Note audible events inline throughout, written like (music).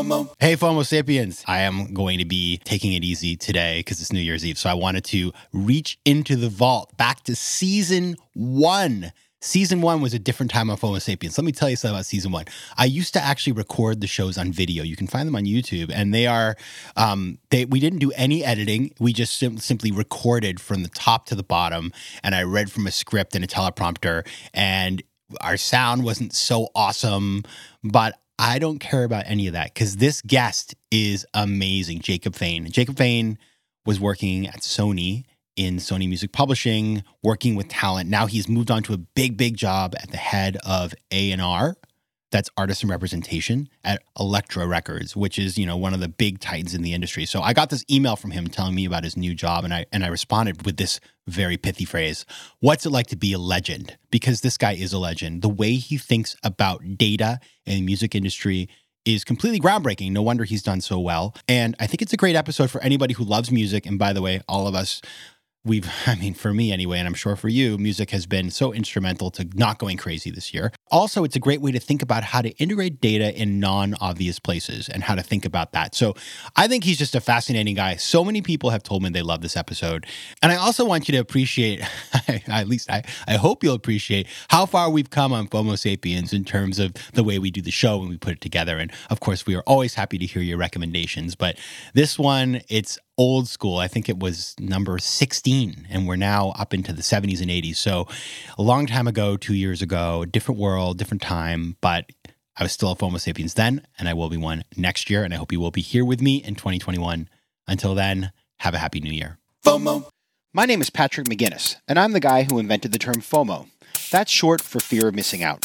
FOMO. Hey, FOMO Sapiens. I am going to be taking it easy today because it's New Year's Eve. So I wanted to reach into the vault back to season one. Season one was a different time on FOMO Sapiens. Let me tell you something about season one. I used to actually record the shows on video. You can find them on YouTube, and they are, um, they we didn't do any editing. We just sim- simply recorded from the top to the bottom, and I read from a script and a teleprompter, and our sound wasn't so awesome, but I don't care about any of that because this guest is amazing, Jacob Fain. Jacob Fain was working at Sony in Sony Music Publishing, working with talent. Now he's moved on to a big, big job at the head of A&R that's artist and representation at Elektra Records, which is you know one of the big titans in the industry. So I got this email from him telling me about his new job, and I and I responded with this very pithy phrase: "What's it like to be a legend?" Because this guy is a legend. The way he thinks about data in the music industry is completely groundbreaking. No wonder he's done so well. And I think it's a great episode for anybody who loves music. And by the way, all of us we've, (laughs) I mean, for me anyway, and I'm sure for you, music has been so instrumental to not going crazy this year. Also, it's a great way to think about how to integrate data in non obvious places and how to think about that. So I think he's just a fascinating guy. So many people have told me they love this episode. And I also want you to appreciate, (laughs) at least I, I hope you'll appreciate how far we've come on FOMO Sapiens in terms of the way we do the show and we put it together. And of course, we are always happy to hear your recommendations. But this one, it's old school. I think it was number 16, and we're now up into the 70s and 80s. So a long time ago, two years ago, different world, different time, but I was still a FOMO sapiens then, and I will be one next year. And I hope you will be here with me in 2021. Until then, have a happy new year. FOMO. My name is Patrick McGinnis, and I'm the guy who invented the term FOMO. That's short for fear of missing out.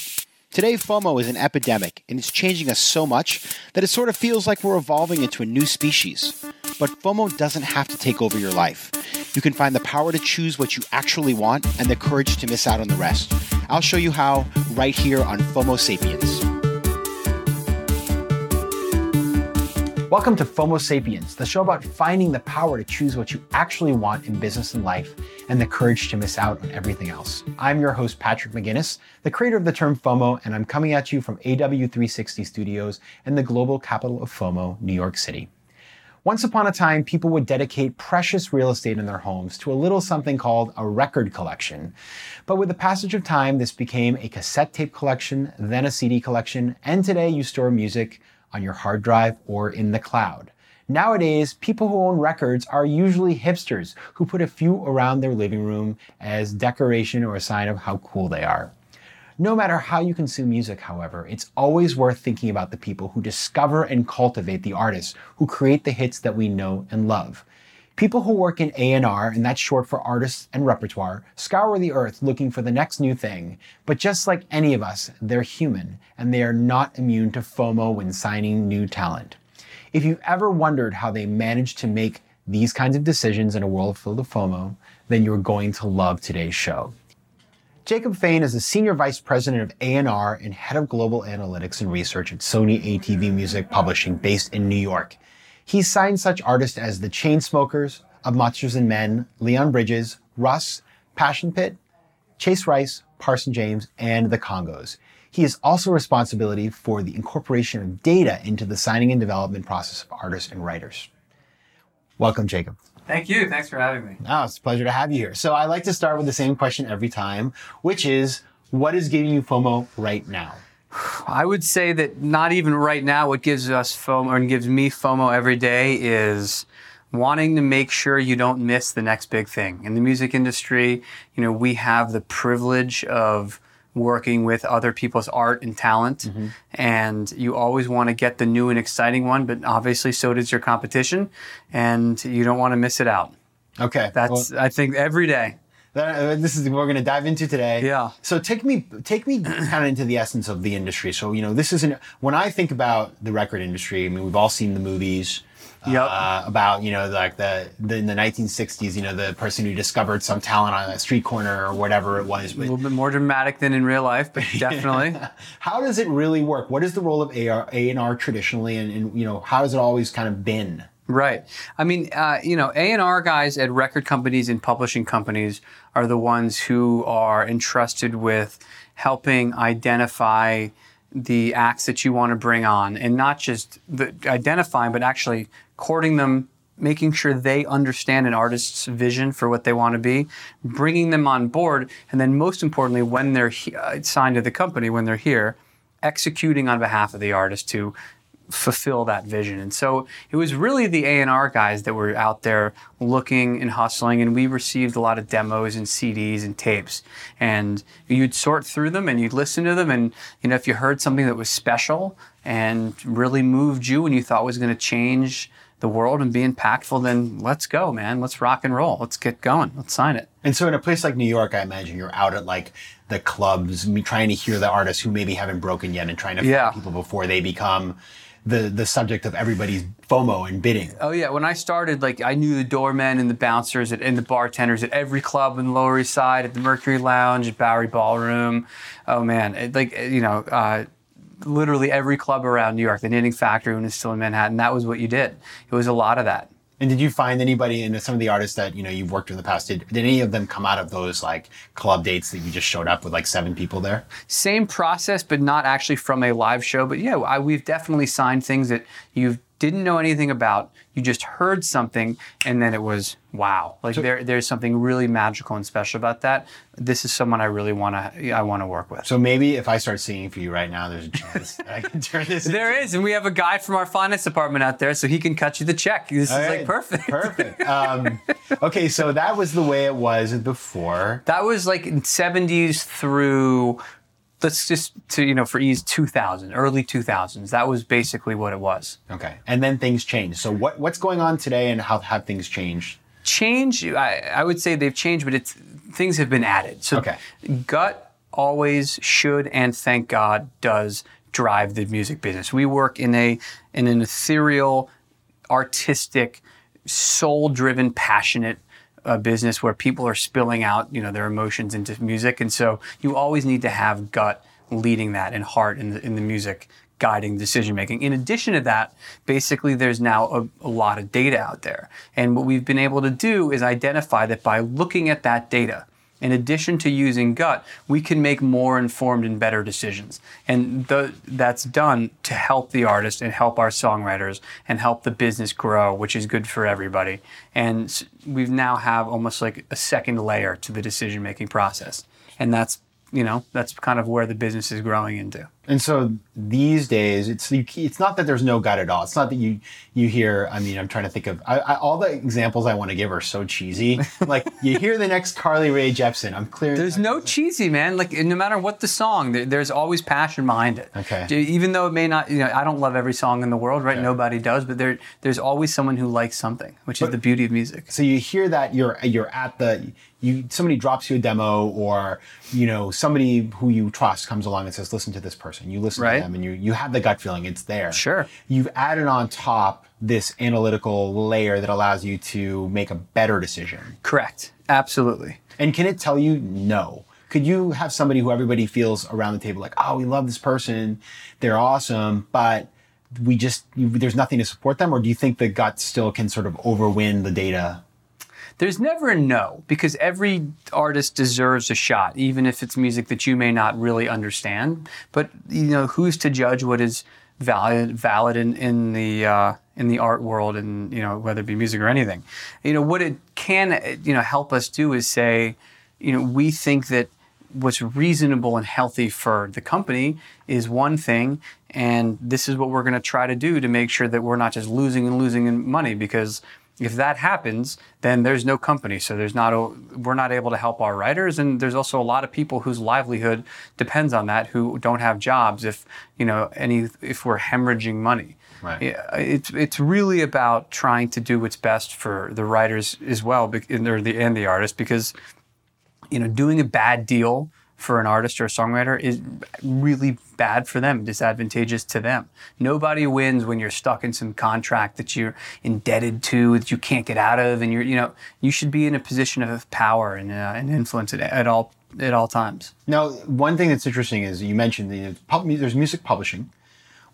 Today, FOMO is an epidemic, and it's changing us so much that it sort of feels like we're evolving into a new species. But FOMO doesn't have to take over your life. You can find the power to choose what you actually want and the courage to miss out on the rest. I'll show you how right here on FOMO Sapiens. Welcome to FOMO Sapiens, the show about finding the power to choose what you actually want in business and life and the courage to miss out on everything else. I'm your host, Patrick McGinnis, the creator of the term FOMO, and I'm coming at you from AW360 Studios in the global capital of FOMO, New York City. Once upon a time, people would dedicate precious real estate in their homes to a little something called a record collection. But with the passage of time, this became a cassette tape collection, then a CD collection, and today you store music on your hard drive or in the cloud. Nowadays, people who own records are usually hipsters who put a few around their living room as decoration or a sign of how cool they are. No matter how you consume music, however, it's always worth thinking about the people who discover and cultivate the artists who create the hits that we know and love. People who work in A&R, and that's short for artists and repertoire, scour the earth looking for the next new thing. But just like any of us, they're human, and they are not immune to FOMO when signing new talent. If you've ever wondered how they manage to make these kinds of decisions in a world filled with FOMO, then you're going to love today's show. Jacob Fain is the Senior Vice President of A&R and Head of Global Analytics and Research at Sony ATV Music Publishing based in New York. He signed such artists as the Chainsmokers, Of Monsters and Men, Leon Bridges, Russ, Passion Pit, Chase Rice, Parson James, and the Kongos. He is also responsibility for the incorporation of data into the signing and development process of artists and writers. Welcome, Jacob. Thank you. Thanks for having me. Oh, it's a pleasure to have you here. So I like to start with the same question every time, which is what is giving you FOMO right now? I would say that not even right now, what gives us FOMO and gives me FOMO every day is wanting to make sure you don't miss the next big thing. In the music industry, you know, we have the privilege of working with other people's art and talent. Mm-hmm. And you always want to get the new and exciting one, but obviously so does your competition. And you don't want to miss it out. Okay. That's, well, I think, every day. That, uh, this is what we're going to dive into today. Yeah. So take me take me kind of into the essence of the industry. So you know, this isn't when I think about the record industry. I mean, we've all seen the movies. Yep. Uh, about you know like the, the, in the 1960s you know the person who discovered some talent on a street corner or whatever it was but, a little bit more dramatic than in real life but (laughs) definitely how does it really work what is the role of AR, A&R traditionally and, and you know how has it always kind of been Right. I mean, uh, you know, A and R guys at record companies and publishing companies are the ones who are entrusted with helping identify the acts that you want to bring on and not just the, identifying but actually courting them making sure they understand an artist's vision for what they want to be bringing them on board and then most importantly when they're he- uh, signed to the company when they're here executing on behalf of the artist to fulfill that vision. And so it was really the A&R guys that were out there looking and hustling and we received a lot of demos and CDs and tapes. And you'd sort through them and you'd listen to them and you know if you heard something that was special and really moved you and you thought was going to change the world and be impactful then let's go man. Let's rock and roll. Let's get going. Let's sign it. And so in a place like New York, I imagine you're out at like the clubs, trying to hear the artists who maybe haven't broken yet and trying to Yeah. find people before they become the the subject of everybody's FOMO and bidding. Oh yeah, when I started, like I knew the doormen and the bouncers at, and the bartenders at every club in the Lower East Side, at the Mercury Lounge, at Bowery Ballroom. Oh man, it, like you know, uh, literally every club around New York. The Knitting Factory when it's still in Manhattan. That was what you did. It was a lot of that. And did you find anybody in some of the artists that you know you've worked with in the past? Did, did any of them come out of those like club dates that you just showed up with like seven people there? Same process, but not actually from a live show. But yeah, I, we've definitely signed things that you didn't know anything about. You just heard something, and then it was wow. Like there, there's something really magical and special about that. This is someone I really want to, I want to work with. So maybe if I start singing for you right now, there's a chance I can turn this. (laughs) There is, and we have a guy from our finance department out there, so he can cut you the check. This All is right. like perfect. Perfect. Um, okay, so that was the way it was before. That was like in 70s through, let's just to you know for ease 2000, early 2000s. That was basically what it was. Okay, and then things changed. So what what's going on today, and how have things changed? change I, I would say they've changed but it's things have been added so Okay. gut always should and thank god does drive the music business we work in a in an ethereal artistic soul driven passionate uh, business where people are spilling out you know their emotions into music and so you always need to have gut leading that and heart in the, in the music guiding decision making. In addition to that, basically there's now a, a lot of data out there. And what we've been able to do is identify that by looking at that data, in addition to using gut, we can make more informed and better decisions. And the, that's done to help the artist and help our songwriters and help the business grow, which is good for everybody. And we've now have almost like a second layer to the decision making process. And that's, you know, that's kind of where the business is growing into. And so these days, it's you, it's not that there's no gut at all. It's not that you you hear. I mean, I'm trying to think of I, I, all the examples I want to give are so cheesy. (laughs) like you hear the next Carly Rae Jepsen. I'm clear. There's no cheesy, man. Like no matter what the song, there, there's always passion behind it. Okay. Even though it may not, you know, I don't love every song in the world, right? Nobody does, but there, there's always someone who likes something, which is the beauty of music. so you hear that you're you're at the you somebody drops you a demo or you know somebody who you trust comes along and says listen to this person you listen Right. to them and you you have the gut feeling it's there Sure. you've added on top this analytical layer that allows you to make a better decision Correct. Absolutely. and can it tell you no could you have somebody who everybody feels around the table like oh we love this person they're awesome but we just you, there's nothing to support them or do you think the gut still can sort of overwin the data There's never a no because every artist deserves a shot, even if it's music that you may not really understand. But you know, who's to judge what is valid valid in, in the uh, in the art world, and you know, whether it be music or anything. You know, what it can you know help us do is say, you know, we think that what's reasonable and healthy for the company is one thing and this is what we're going to try to do to make sure that we're not just losing and losing in money because if that happens then there's no company. So there's not a, we're not able to help our writers. And there's also a lot of people whose livelihood depends on that who don't have jobs if you know any if we're hemorrhaging money. Right. It's it's really about trying to do what's best for the writers as well and the and the artists because you know, doing a bad deal for an artist or a songwriter is really bad for them, disadvantageous to them. Nobody wins when you're stuck in some contract that you're indebted to, that you can't get out of, and you're, you know, you should be in a position of power and, uh, and influence at, at all at all times. Now, one thing that's interesting is you mentioned the there's music publishing,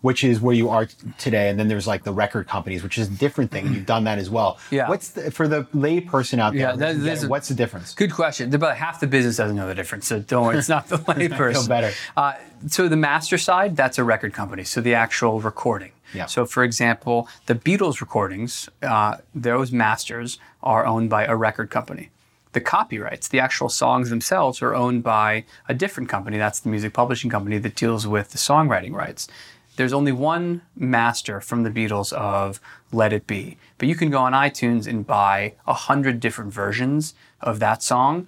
which is where you are t- today, and then there's like the record companies, which is a different thing. You've done that as well. Yeah. What's the, for the lay person out there? Yeah, that- doesn't get there's it, a- what's the difference? Good question. About half the business doesn't know the difference, so don't worry. It's not the (laughs) layperson. feel better. Uh, so the master side, that's a record company. So the actual recording. Yeah. So for example, the Beatles recordings, uh, those masters are owned by a record company. The copyrights, the actual songs themselves, are owned by a different company. That's the music publishing company that deals with the songwriting rights. There's only one master from the Beatles of Let It Be, but you can go on iTunes and buy a hundred different versions of that song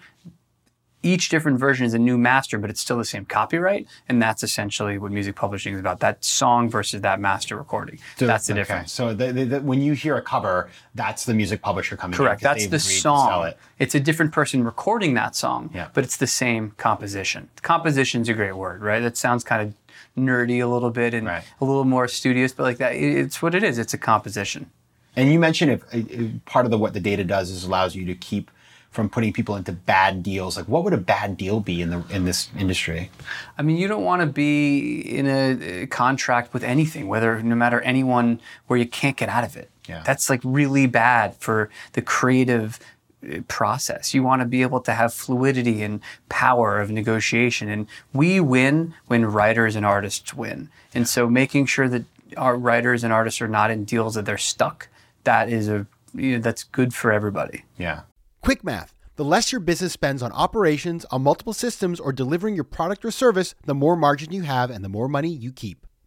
each different version is a new master, but it's still the same copyright, and that's essentially what music publishing is about. That song versus that master recording. So- that's the okay. difference. So the, the, the, when you hear a cover, that's the music publisher coming Correct. in. 'cause That's the sell song. it. It's a different person recording that song, Yeah. but it's the same composition. Composition's a great word, right? That sounds kind of nerdy a little bit and Right. a little more studious, but like that, it's what it is. It's a composition. And you mentioned if, if part of the, what the data does is allows you to keep from putting people into bad deals. Like, what would a bad deal be in the in this industry? I mean, you don't want to be in a, contract with anything, whether no matter anyone where you can't get out of it. Yeah. That's like really bad for the creative process. You want to be able to have fluidity and power of negotiation. And we win when writers and artists win. And so making sure that our writers and artists are not in deals that they're stuck, that is a you know, that's good for everybody. Yeah. Quick math. The less your business spends on operations, on multiple systems, or delivering your product or service, the more margin you have and the more money you keep.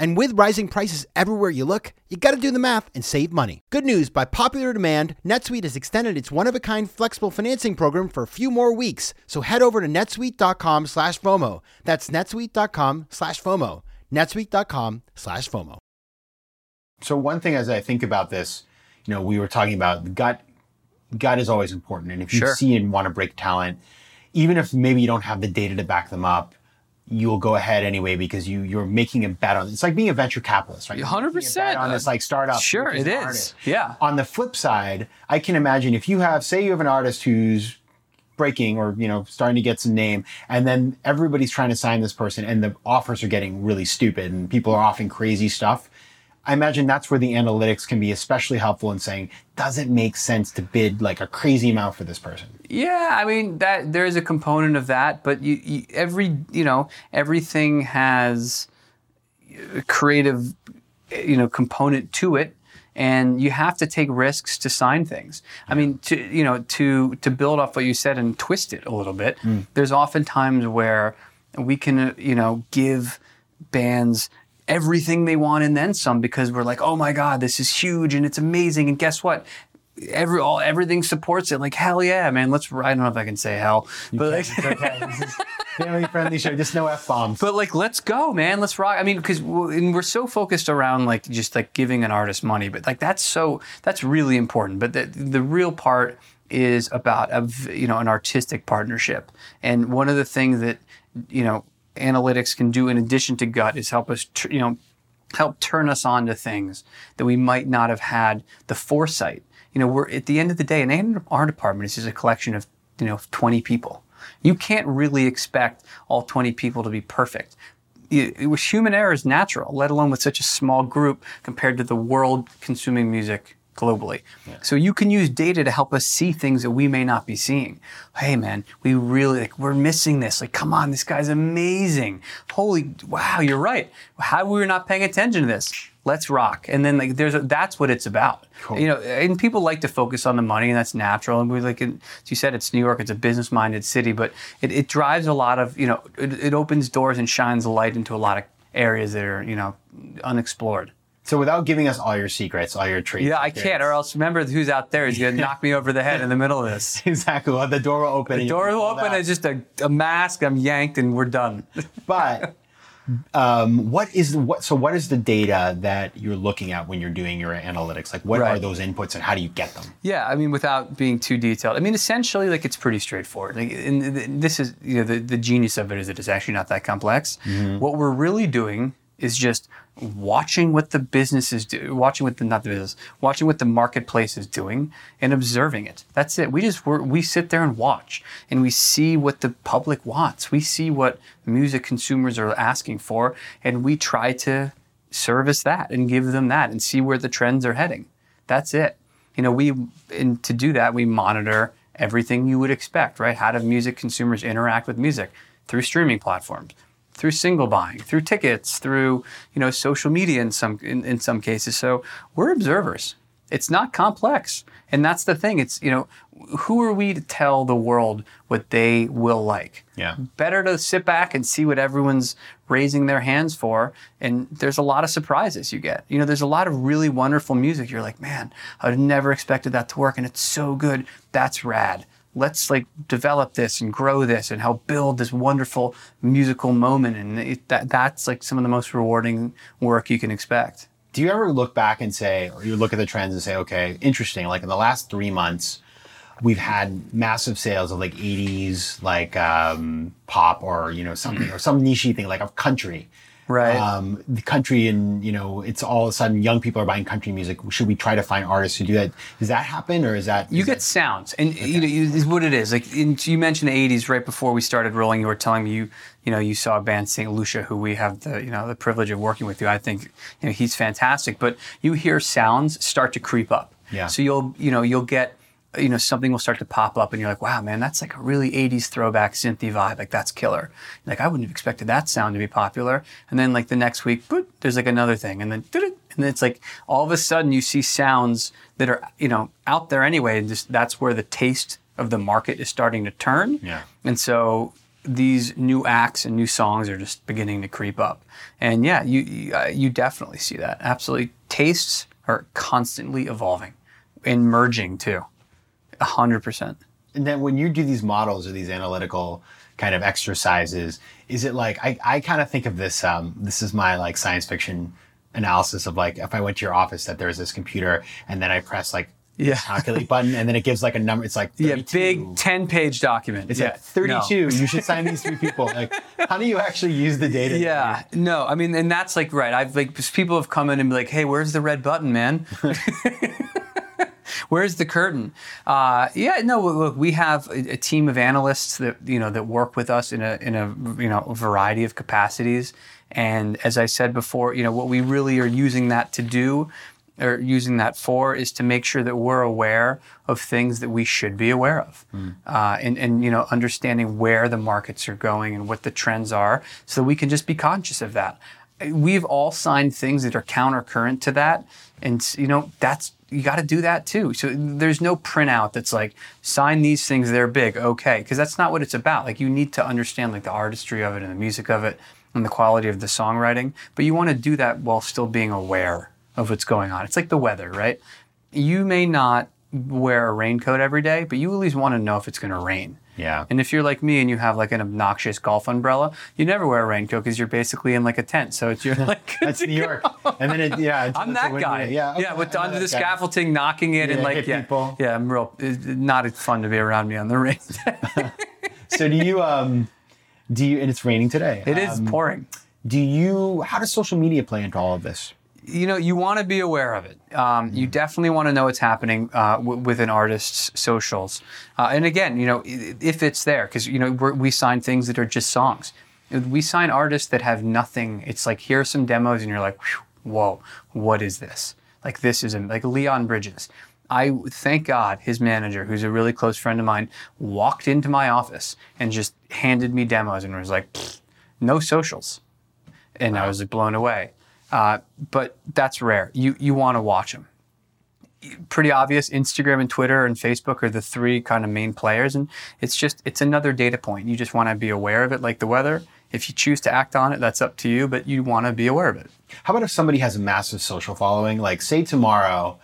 And with rising prices everywhere you look, you gotta do the math and save money. Good news, by popular demand, NetSuite has extended its one-of-a-kind flexible financing program for a few more weeks. So head over to netsuite.com slash FOMO. That's netsuite.com slash FOMO. netsuite.com slash FOMO. So one thing as I think about this, you know, we were talking about gut. Gut is always important, and if you Sure. see and want to break talent, even if maybe you don't have the data to back them up, you'll go ahead anyway because you you're making a bet on. It. It's like being a venture capitalist, right? 100%. making a bet on this like startup. Sure, it is. artist. Yeah. On the flip side, I can imagine if you have, say, you have an artist who's breaking or you know starting to get some name and then everybody's trying to sign this person and the offers are getting really stupid and people are offering crazy stuff i imagine that's where the analytics can be especially helpful in saying does it make sense to bid like a crazy amount for this person Yeah, I mean that there is a component of that, but you, you every you know everything has a creative you know component to it, and you have to take risks to sign things. I mean, to you know to to build off what you said and twist it a little bit. There's often times where we can uh, you know give bands everything they want and then some because we're like, oh my god, this is huge and it's amazing, and guess what? every all everything supports it. Like hell yeah, man. Let's. I don't know if I can say hell, but like, it's okay family friendly show just no f-bombs but like let's go, man. Let's rock. I mean, because and we're so focused around like just like giving an artist money, but like that's so that's really important. But the the real part is about a you know an artistic partnership, and one of the things that you know analytics can do in addition to gut is help us tr- you know help turn us on to things that we might not have had the foresight. You know, we're at the end of the day, an A&R department is just a collection of you know 20 people. You can't really expect all 20 people to be perfect. It was human error is natural, let alone with such a small group compared to the world consuming music globally. So you can use data to help us see things that we may not be seeing. Hey man, we really like we're missing this. Like come on, this guy's amazing. Holy wow, you're right. How we were not paying attention to this? Let's rock. And then like there's a, that's what it's about. You know, and people like to focus on the money and that's natural. And we like as you said it's New York, it's a business minded city, but it, it drives a lot of, you know, it, it opens doors and shines a light into a lot of areas that are, you know, unexplored. So without giving us all your secrets, all your trade Yeah, I secrets- can't, or else remember who's out there is going to knock me over the head in the middle of this. (laughs) exactly. Well, the door will open. The door will open, out. it's just a, a mask, I'm yanked, and we're done. (laughs) But um, what is the, what? So what is the data that you're looking at when you're doing your analytics? Like, what are those inputs, and how do you get them? Yeah, I mean, without being too detailed, I mean, essentially, like it's pretty straightforward. Like, and this is, you know, the, the genius of it is that it's actually not that complex. What we're really doing is just watching what the business is do, watching what the not the business, watching what the marketplace is doing, and observing it. That's it. We just we sit there and watch, and we see what the public wants. We see what music consumers are asking for, and we try to service that and give them that, and see where the trends are heading. That's it you know, we and to do that we monitor everything you would expect, right? How do music consumers interact with music through streaming platforms, through single buying, through tickets, through you know social media in some in, in some cases. So we're observers. It's not complex, and that's the thing. It's you know, who are we to tell the world what they will like? Yeah. better to sit back and see what everyone's raising their hands for. And there's a lot of surprises you get. You know, there's a lot of really wonderful music. You're like, man, I would never expected that to work, and it's so good. That's rad. Let's like develop this and grow this and help build this wonderful musical moment. And it, that that's like some of the most rewarding work you can expect. Do you ever look back and say, or you look at the trends and say, okay, interesting. Like in the last three months, we've had massive sales of like 80s, like um, pop or, you know, something or some niche thing like of country. Right. Um, the country and, you know, it's all of a sudden young people are buying country music. Should we try to find artists who do that? Does that happen or is that? You is get that- sounds, and you know you- is what it is. Like in, you mentioned the '80s, right before we started rolling, you were telling me you, you know, you saw a band St. Lucia, who we have the, you know, the privilege of working with. You, I think, you know, he's fantastic. But you hear sounds start to creep up. Yeah. So you'll, you know, you'll get, you know, something will start to pop up, and you're like, wow, man, that's like a really '80s throwback synthy vibe. Like that's killer. Like I wouldn't have expected that sound to be popular. And then like the next week, boop, there's like another thing, and then. and it's like all of a sudden you see sounds that are you know out there anyway and just that's where the taste of the market is starting to turn Yeah. and so these new acts and new songs are just beginning to creep up and yeah you you, uh, you definitely see that absolutely tastes are constantly evolving and merging too 100% And then when you do these models or these analytical kind of exercises, is it like I, I kind of think of this um, this is my like science fiction analysis of like if I went to your office that there's this computer and then I press like Yeah. calculate (laughs) button and then it gives like a number it's like 32. yeah big 10 page document it's yeah like 32 no. (laughs) you should sign these three people like how do you actually use the data Yeah, no, I mean, and that's like right. I've like people have come in and be like, "Hey, where's the red button, man? (laughs) where's the curtain?" Uh, yeah, no, look, we have a, a team of analysts that you know that work with us in a in a you know variety of capacities. And as I said before, you know what we really are using that to do or using that for is to make sure that we're aware of things that we should be aware of, uh, and and you know understanding where the markets are going and what the trends are, so that we can just be conscious of that. We've all signed things that are countercurrent to that, and you know that's you got to do that too. So there's no printout that's like sign these things they're big, okay, because that's not what it's about. Like you need to understand like the artistry of it and the music of it and the quality of the songwriting, but you want to do that while still being aware of what's going on. It's like the weather, right? You may not wear a raincoat every day, but you at least want to know if it's going to rain. Yeah. And if you're like me and you have like an obnoxious golf umbrella, you never wear a raincoat because you're basically in like a tent. So it's you're (laughs) like that's New York and then it yeah it's- (laughs) I'm that guy. yeah yeah, with under the guy. scaffolding, knocking it, and like yeah, people. yeah, I'm real. It's not fun to be around me on the rain. (laughs) so do you um do you and it's raining today it is Um, pouring. do you how does social media play into all of this you know you want to be aware of it. Um, you definitely want to know what's happening uh, w- with an artist's socials. Uh, and again you know if it's there because you know we're, we sign things that are just songs. We sign artists that have nothing it's like here are some demos and you're like whoa what is this? Like this is like leon bridges. I thank God his manager, who's a really close friend of mine, walked into my office and just handed me demos and was like, "No socials," and I was like, blown away. Uh, but that's rare. You you want to watch them. Pretty obvious. Instagram and Twitter and Facebook are the three kind of main players, and it's just it's another data point. You just want to be aware of it, like the weather, If you choose to act on it, that's up to you, but you want to be aware of it. How about if somebody has a massive social following? Like, say tomorrow,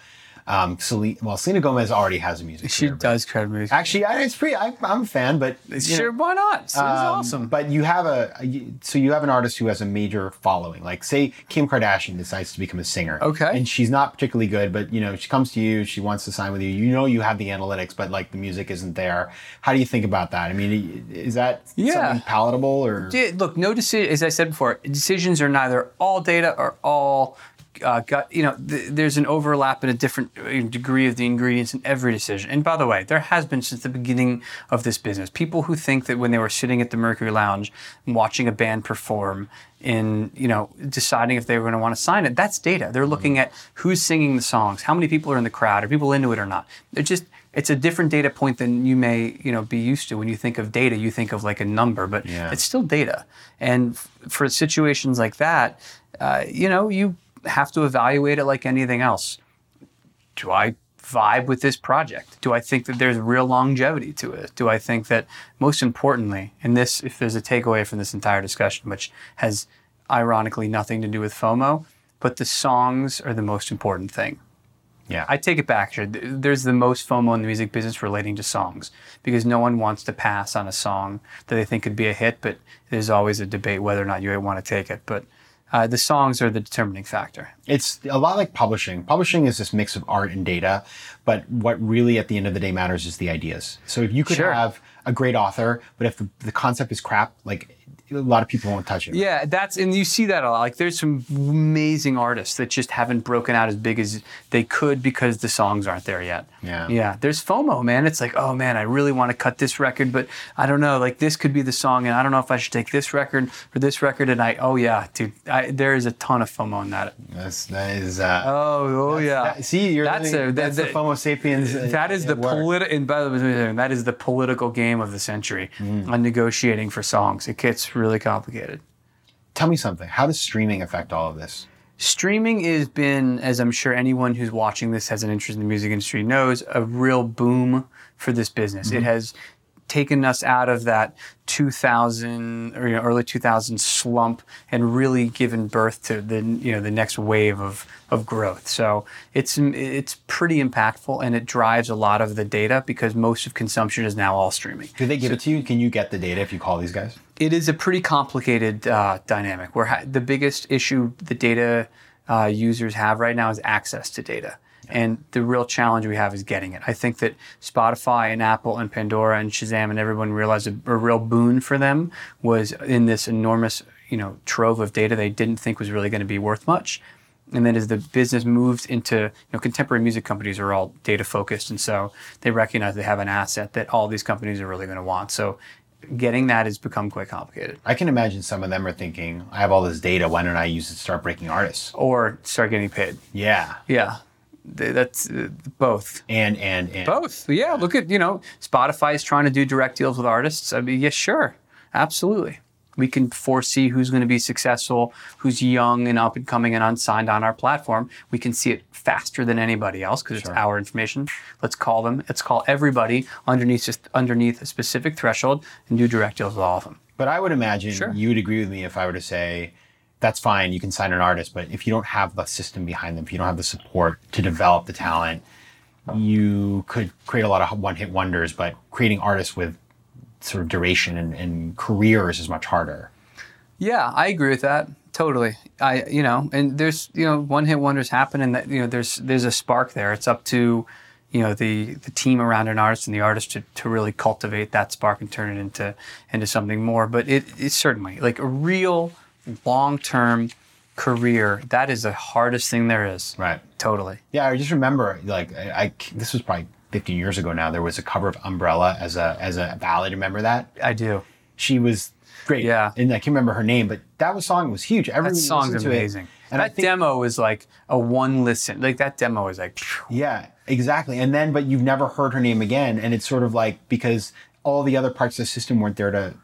um, Selena, well, Selena Gomez already has a music She career, does credit music. Actually, I, it's pretty. I, I'm a fan, but Sure, know, why not? It's um, awesome. But you have a, a- so you have an artist who has a major following. Like, say Kim Kardashian decides to become a singer. Okay. And she's not particularly good, but you know, she comes to you, she wants to sign with you. You know, you have the analytics, but like the music isn't there. How do you think about that? I mean, is that Yeah. something palatable or? Yeah, look, no decision. As I said before, decisions are neither all data or all uh, gut. You know, th- there's an overlap and a different uh, degree of the ingredients in every decision. And by the way, there has been since the beginning of this business people who think that when they were sitting at the Mercury Lounge and watching a band perform. In you know deciding if they were going to want to sign it, that's data. They're looking at who's singing the songs, how many people are in the crowd, are people into it or not. They're just it's a different data point than you may you know be used to when you think of data. You think of like a number, but Yeah. it's still data. And f- for situations like that, uh, you know, you have to evaluate it like anything else. Do I vibe with this project? Do I think that there's real longevity to it? Do I think that, most importantly, and this, if there's a takeaway from this entire discussion, which has ironically nothing to do with FOMO, but the songs are the most important thing. yeah. I take it back. Th- There's the most FOMO in the music business relating to songs because no one wants to pass on a song that they think could be a hit, but there's always a debate whether or not you want to take it. But uh, the songs are the determining factor. it's a lot like publishing. Publishing is this mix of art and data, but what really at the end of the day matters is the ideas. So if you could Sure. have a great author, but if the, the concept is crap, like a lot of people won't touch it. Yeah, that's and you see that a lot. Like there's some amazing artists that just haven't broken out as big as they could because the songs aren't there yet. Yeah. Yeah. There's FOMO, man. It's like, oh man, I really want to cut this record, but I don't know. Like this could be the song, and I don't know if I should take this record or this record. And I, oh yeah, dude, I, there is a ton of FOMO in that. That's, that is. Uh, Oh, oh yeah. that- see, you're That's living- a- that- that's the FOMO sapiens. That is the political. And by the way, that is the political game of the century Mm. on negotiating for songs. It gets really complicated. Tell me something. How does streaming affect all of this? Streaming has been, as I'm sure anyone who's watching this has an interest in the music industry knows, a real boom for this business. It has taken us out of that 2000 or you know, early 2000 slump and really given birth to the you know the next wave of of growth. So it's it's pretty impactful and it drives a lot of the data because most of consumption is now all streaming. Do they give it to you? Can you get the data if you call these guys? It is a pretty complicated uh, dynamic where ha- the biggest issue the data uh, users have right now is access to data. And the real challenge we have is getting it. I think that Spotify and Apple and Pandora and Shazam and everyone realized a, a real boon for them was in this enormous, you know, trove of data they didn't think was really going to be worth much. And then as the business moves into, you know, contemporary music companies are all data focused. And so they recognize they have an asset that all these companies are really going to want. So getting that has become quite complicated. I can imagine some of them are thinking, I have all this data. Why don't I use it to start breaking artists? Or start getting paid. Yeah. Yeah. Th- That's uh, both. And, and, and. Both. Yeah. Look at, you know, Spotify is trying to do direct deals with artists. I mean, yeah, sure. Absolutely. We can foresee who's going to be successful, who's young and up and coming and unsigned on our platform. We can see it faster than anybody else because it's our information. Let's call them. Let's call everybody underneath just underneath a specific threshold and do direct deals with all of them. But I would imagine Sure. you would agree with me if I were to say, that's fine, you can sign an artist, but if you don't have the system behind them, if you don't have the support to develop the talent, you could create a lot of one hit wonders, but creating artists with sort of duration and, and careers is much harder. Yeah, I agree with that. Totally. I you know, and there's you know, one hit wonders happen and that you know there's there's a spark there. It's up to you know the the team around an artist and the artist to, to really cultivate that spark and turn it into into something more. But it it's certainly like a real long term career, that is the hardest thing there is. Right. Totally. Yeah, I just remember like I, I this was probably 15 years ago now. There was a cover of Umbrella as a as a ballad. Remember that? I do. She was great. Yeah. and I can't remember her name, but that was song was huge. Everyone That song's listened to it. amazing. And I that think, demo is like a one listen. Like that demo is like phew. yeah, exactly. And then, but you've never heard her name again, and it's sort of like because all the other parts of the system weren't there to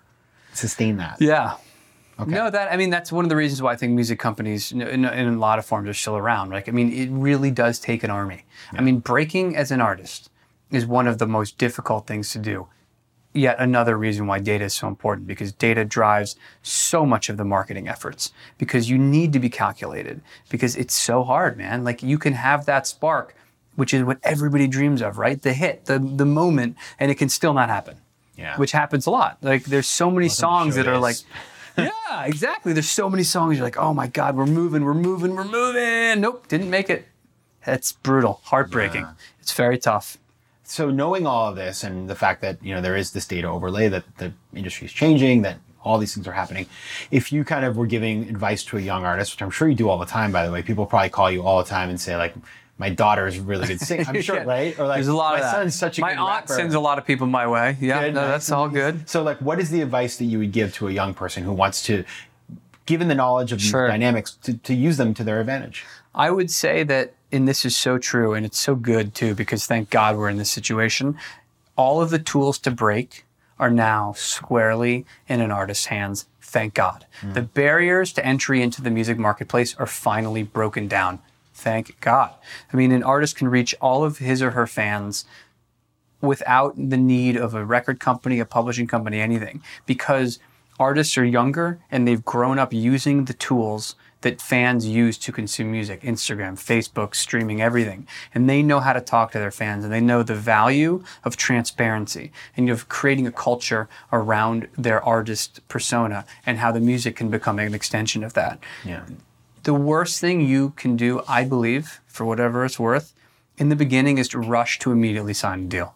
sustain that. Yeah. No, that I mean that's one of the reasons why I think music companies, in, in, in a lot of forms, are still around. Like, I mean, it really does take an army. I mean, breaking as an artist is one of the most difficult things to do. yet another reason why data is so important because data drives so much of the marketing efforts because you need to be calculated because it's so hard, man. Like you can have that spark, which is what everybody dreams of, right? The hit, the the moment, and it can still not happen. Yeah. Which happens a lot. Like there's so many songs that are like. (laughs) yeah, exactly. There's so many songs you're like, oh my God, we're moving, we're moving, we're moving. Nope, didn't make it. That's brutal, heartbreaking. Yeah. It's very tough. so knowing all of this and the fact that you know there is this data overlay that the industry is changing that all these things are happening if you kind of were giving advice to a young artist which i'm sure you do all the time by the way people probably call you all the time and say like my daughter is a really good singer i'm (laughs) sure Yeah. right or like There's a lot my of that. son's such a. My aunt rapper. sends a lot of people my way. Yeah, Good, no, nice. that's all good. so like what is the advice that you would give to a young person who wants to given the knowledge of Sure. dynamics to, to use them to their advantage I would say that, and this is so true, and it's so good too, because thank God we're in this situation. All of the tools to break are now squarely in an artist's hands. Thank God. Hmm. The barriers to entry into the music marketplace are finally broken down. Thank God. I mean, an artist can reach all of his or her fans without the need of a record company, a publishing company, anything, because artists are younger and they've grown up using the tools that fans use to consume music Instagram, Facebook, streaming, everything. And they know how to talk to their fans and they know the value of transparency and of creating a culture around their artist persona and how the music can become an extension of that yeah the worst thing you can do, I believe, for whatever it's worth, in the beginning is to rush to immediately sign a deal.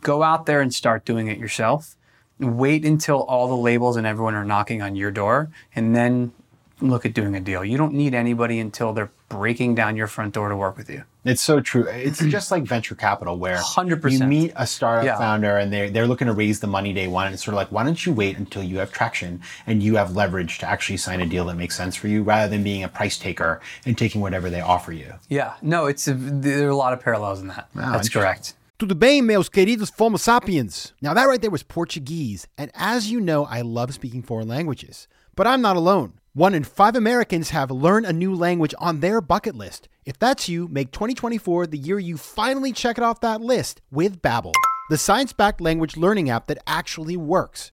Go out there and start doing it yourself. Wait until all the labels and everyone are knocking on your door and then look at doing a deal. You don't need anybody until they're breaking down your front door to work with you. It's so true. It's just like venture capital where 100%. you meet a startup Yeah. founder and they're, they're looking to raise the money day one. And it's sort of like, why don't you wait until you have traction and you have leverage to actually sign a deal that makes sense for you rather than being a price taker and taking whatever they offer you. Yeah, no, it's a, there are a lot of parallels in that. That's interesting. correct. Tudo bem, meus queridos FOMO sapiens? Now, that right there was Portuguese, and as you know, I love speaking foreign languages. But I'm not alone. One in five Americans have learned a new language on their bucket list. If that's you, make 2024 the year you finally check it off that list with Babbel, the science-backed language learning app that actually works.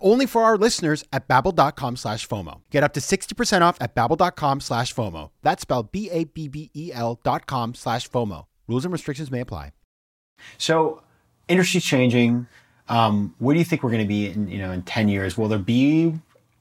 only for our listeners at babbel.com slash FOMO. Get up to 60% off at babbel.com slash FOMO. That's spelled B-A-B-B-E-L E dot com slash FOMO. Rules and restrictions may apply. So industry's changing. Um, where do you think we're going to be in, you know, in 10 years? Will there be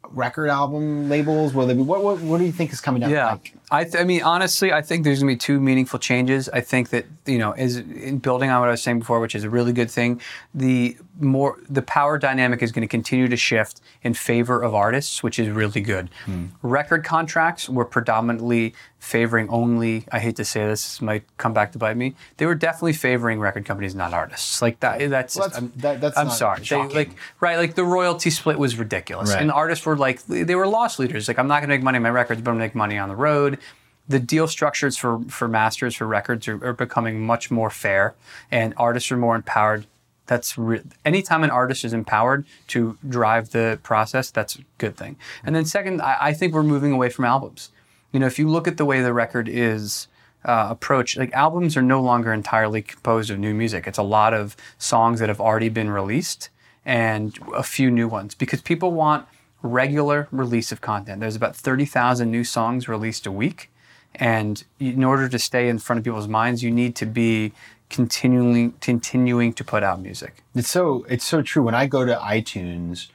record album labels? Will there be, what, what, what do you think is coming down? Yeah, Like, I, th- I mean, honestly, I think there's gonna be two meaningful changes. I think that you know, is in building on what I was saying before, which is a really good thing. The more the power dynamic is going to continue to shift in favor of artists, which is really good. Hmm. Record contracts were predominantly favoring only. I hate to say this, this might come back to bite me. They were definitely favoring record companies, not artists. Like that. That's. Well, that's- I'm, that- that's I'm sorry. They, like right, like the royalty split was ridiculous, Right. and artists were like they were loss leaders. Like I'm not going to make money on my records, but I'm going to make money on the road. The deal structures for for masters for records are, are becoming much more fair, and artists are more empowered. That's re- anytime an artist is empowered to drive the process, that's a good thing. And then second, I, I think we're moving away from albums. You know, if you look at the way the record is uh, approached, like albums are no longer entirely composed of new music. It's a lot of songs that have already been released and a few new ones because people want regular release of content. There's about 30,000 new songs released a week. And in order to stay in front of people's minds, you need to be continuing continuing to put out music. It's so it's so true. When I go to iTunes,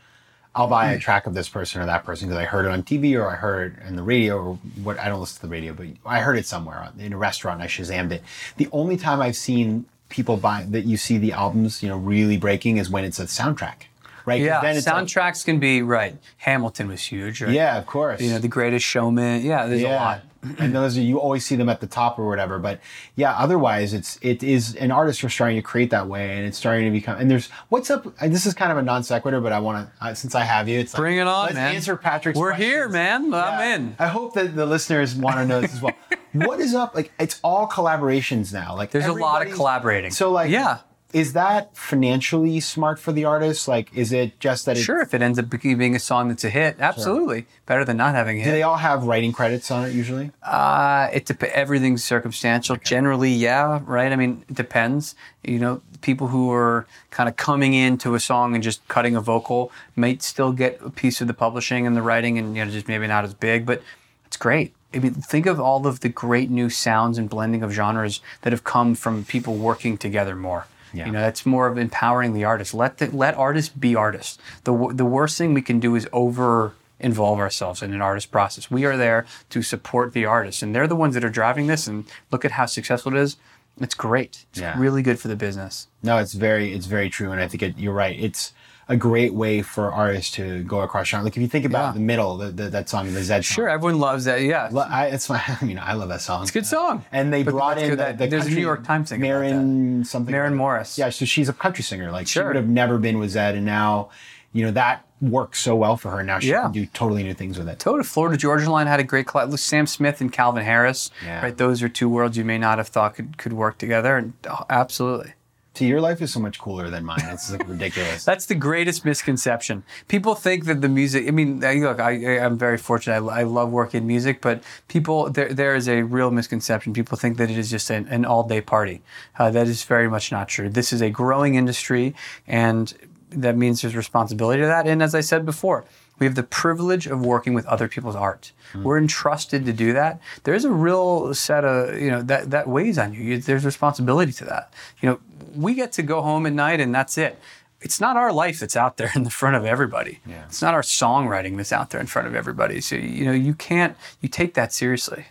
I'll buy Mm. a track of this person or that person because I heard it on TV or I heard it in the radio or what. I don't listen to the radio, but I heard it somewhere in a restaurant. and I shazammed it. The only time I've seen people buy that you see the albums, you know, really breaking is when it's a soundtrack, right? Yeah, then it's like- soundtracks can be right. Hamilton was huge. Right? yeah, of course. You know, The Greatest Showman. Yeah, there's a lot. And those are you always see them at the top or whatever. But yeah, otherwise it's it is an artist are starting to create that way, and it's starting to become. And there's what's up. This is kind of a non sequitur, but I want to uh, since I have you, it's like, Bring it on, let's man. Answer Patrick's. We're questions. here, man. I'm in. I hope that the listeners want to know this as well. (laughs) what is up? Like it's all collaborations now. Like There's a lot of collaborating. So like yeah. Is that financially smart for the artist? Like, is it just that? It, Sure, if it ends up being a song that's a hit, absolutely. Better than not having a Do they all have writing credits on it usually? Uh, it dep- everything's circumstantial. Generally, yeah, right. I mean, it depends. You know, people who are kind of coming into a song and just cutting a vocal might still get a piece of the publishing and the writing, and you know, just maybe not as big, but it's great. I mean, think of all of the great new sounds and blending of genres that have come from people working together more. Yeah. You know, that's more of empowering the artist. Let the, let artists be artists. The the worst thing we can do is over involve ourselves in an artist process. We are there to support the artists, and they're the ones that are driving this. And look at how successful it is. It's great. It's Yeah. really good for the business. No, it's very, it's very true, and I think it, you're right. It's a great way for artists to go across genre. Like if you think about Yeah. the middle, the, the, that song, the Zedd song. Sure, everyone loves that. Yeah, Lo- I, it's my, (laughs) I mean, I love that song. It's a good song. And they But brought in good the, that- the there's a New York Times about Maren something. Maren like. Morris. Yeah, so she's a country singer. Like she would have never been with Zedd, and now, you know, that works so well for her. Now she Yeah. can do totally new things with it. Total Florida Georgia Line had a great collab. Sam Smith and Calvin Harris. Yeah. Right, those are two worlds you may not have thought could, could work together. And oh, absolutely. See, your life is so much cooler than mine. It's like (laughs) ridiculous. That's the greatest misconception. People think that the music. I mean, look, I, I'm very fortunate. I, I love working in music, but people there there is a real misconception. People think that it is just an, an all day party. Uh, that is very much not true. This is a growing industry, and that means there's responsibility to that. And as I said before. We have the privilege of working with other people's art. Mm. We're entrusted to do that. There's a real set of, you know, that, that weighs on you. you. There's responsibility to that. You know, we get to go home at night and that's it it's not our life that's out there (laughs) in the front of everybody. Yeah. It's not our songwriting that's out there in front of everybody. So you know you can't you take that seriously.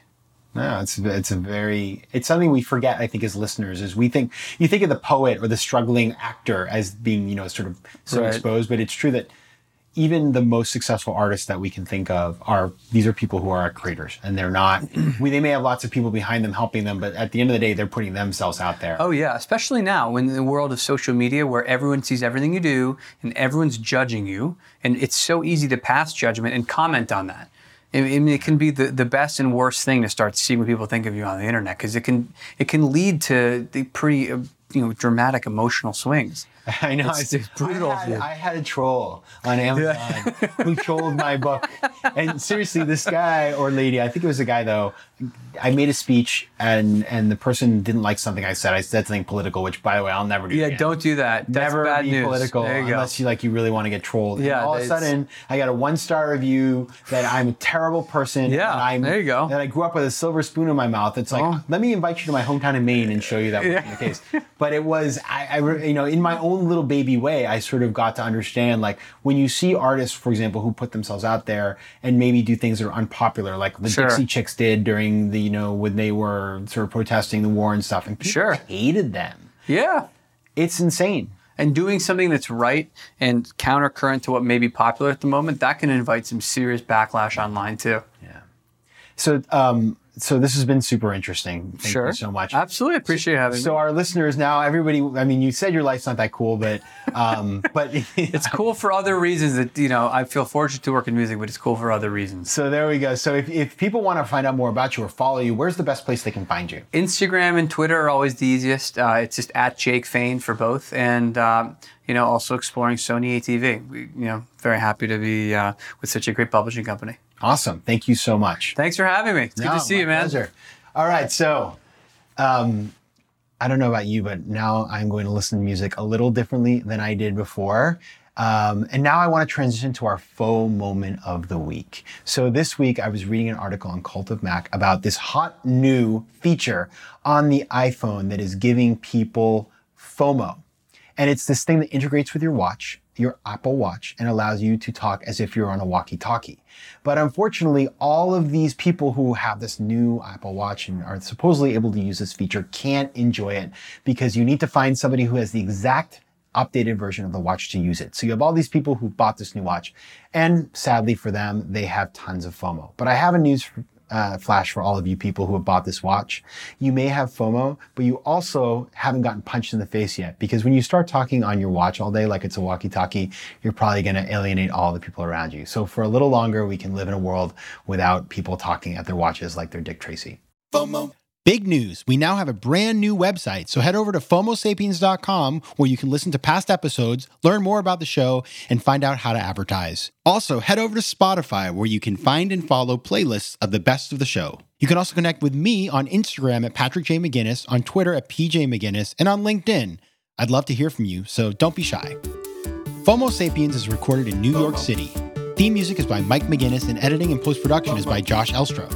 No, it's it's a very it's something we forget. I think as listeners, is we think you think of the poet or the struggling actor as being you know sort of so Right. exposed, but it's true that even the most successful artists that we can think of are these are people who are our creators, and they're not. (clears throat) we they may have lots of people behind them helping them, but at the end of the day, they're putting themselves out there. Oh yeah, especially now in the world of social media where everyone sees everything you do and everyone's judging you, and it's so easy to pass judgment and comment on that. I I mean, it can be the, the best and worst thing to start seeing what people think of you on the internet because it can it can lead to the pretty uh, you know dramatic emotional swings. (laughs) I know It's- it's brutal, I had. I had a troll on Amazon who trolled my book, and seriously, this guy or lady, I think it was a guy though. I made a speech and and the person didn't like something I said. I said something political, which by the way, I'll never do. Yeah, again. don't do that. That's Never bad be news. political you unless you like you really want to get trolled. And Yeah, all of a sudden, I got a one star review that I'm a terrible person. Yeah, and I'm, there you go. That I grew up with a silver spoon in my mouth. It's like Oh. let me invite you to my hometown in Maine and show you that wasn't the case. But it was I, I you know in my own (laughs) little baby way, I sort of got to understand like when you see artists, for example, who put themselves out there and maybe do things that are unpopular, like the Sure. Dixie Chicks did during the you know when they were sort of protesting the war and stuff, and people Sure. hated them. Yeah. It's insane. and doing something that's right and countercurrent to what may be popular at the moment, that can invite some serious backlash online too. Yeah. So, um, so this has been super interesting. Thank sure. you so much. Absolutely. Appreciate having So me. our listeners now, everybody. I mean, you said your life's not that cool, but um, (laughs) but (laughs) It's cool for other reasons that, you know, I feel fortunate to work in music, but it's cool for other reasons. so there we go. So if, if people want to find out more about you or follow you, where's the best place they can find you? Instagram and Twitter are always the easiest. Uh, it's just at Jake Fain for both. And, um, you know, also exploring Sony ATV. We, you know, very happy to be uh, with such a great publishing company. Awesome. Thank you so much. Thanks for having me. It's good to see you, man. Pleasure. All right. So, um, I don't know about you, but now I'm going to listen to music a little differently than I did before. Um, and now I want to transition to our faux moment of the week. So this week I was reading an article on Cult of Mac about this hot new feature on the iPhone that is giving people FOMO. And it's this thing that integrates with your watch, your Apple Watch, and allows you to talk as if you're on a walkie talkie. But unfortunately, all of these people who have this new Apple Watch and are supposedly able to use this feature can't enjoy it because you need to find somebody who has the exact updated version of the watch to use it. So you have all these people who bought this new watch, and sadly for them, they have tons of FOMO. But I have a news uh, flash for all of you people who have bought this watch. You may have FOMO, but you also haven't gotten punched in the face yet because when you start talking on your watch all day like it's a walkie talkie, you're probably going to alienate all the people around you. So for a little longer, we can live in a world without people talking at their watches like they're Dick Tracy. FOMO. Big news. We now have a brand new website. So head over to FOMOSapiens.com where you can listen to past episodes, learn more about the show, and find out how to advertise. Also, head over to Spotify where you can find and follow playlists of the best of the show. You can also connect with me on Instagram at Patrick J. McGinnis, on Twitter at PJ McGinnis, and on LinkedIn. I'd love to hear from you, so don't be shy. FOMO Sapiens is recorded in New York City. Theme music is by Mike McGinnis, and editing and post production is by Josh Elstro.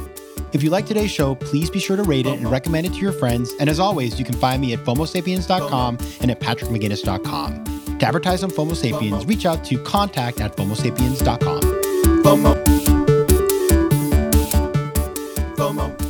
If you like today's show, please be sure to rate it and recommend it to your friends. And as always, you can find me at FOMOSapiens.com and at PatrickMcGinnis.com. To advertise on FOMO Sapiens, reach out to contact at FOMOSapiens.com. FOMO. FOMO.